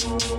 Thank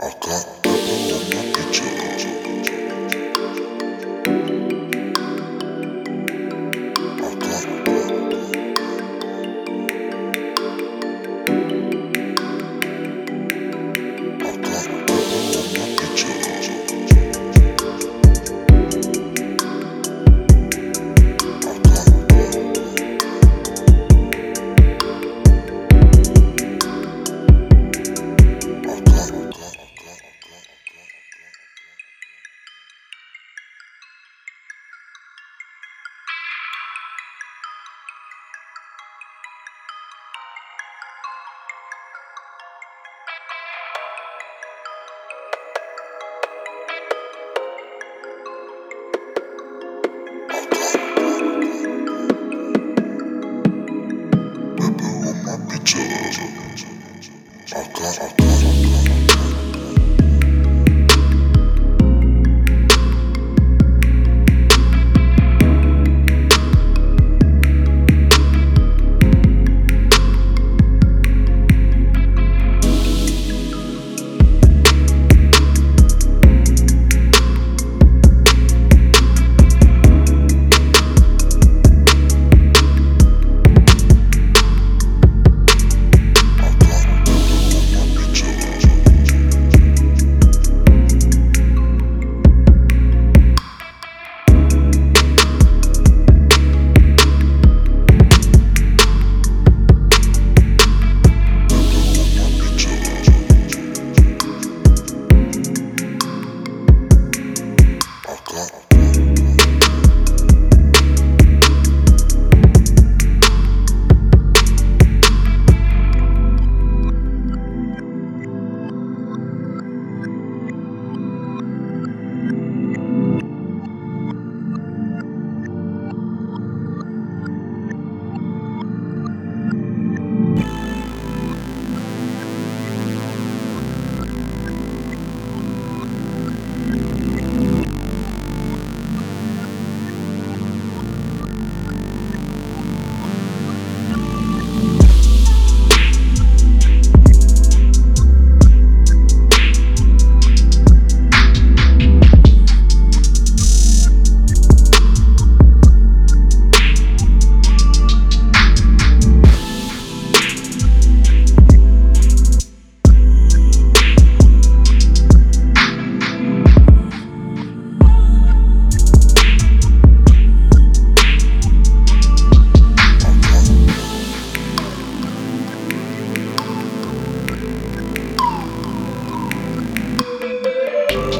I got the element to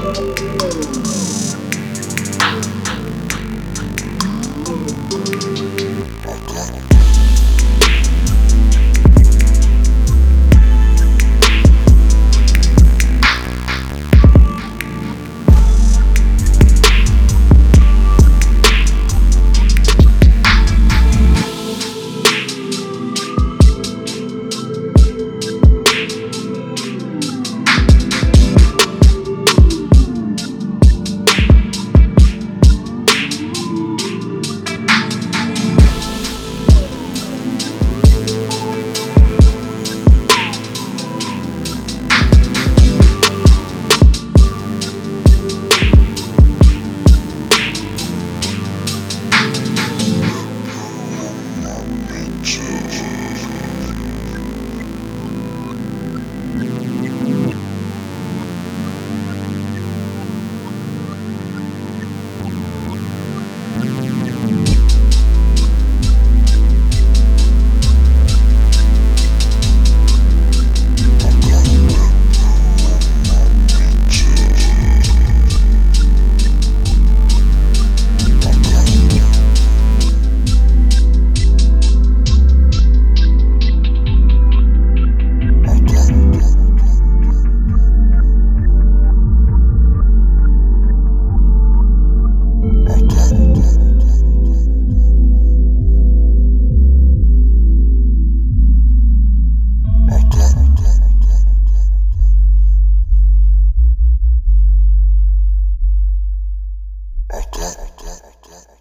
Música Aqua.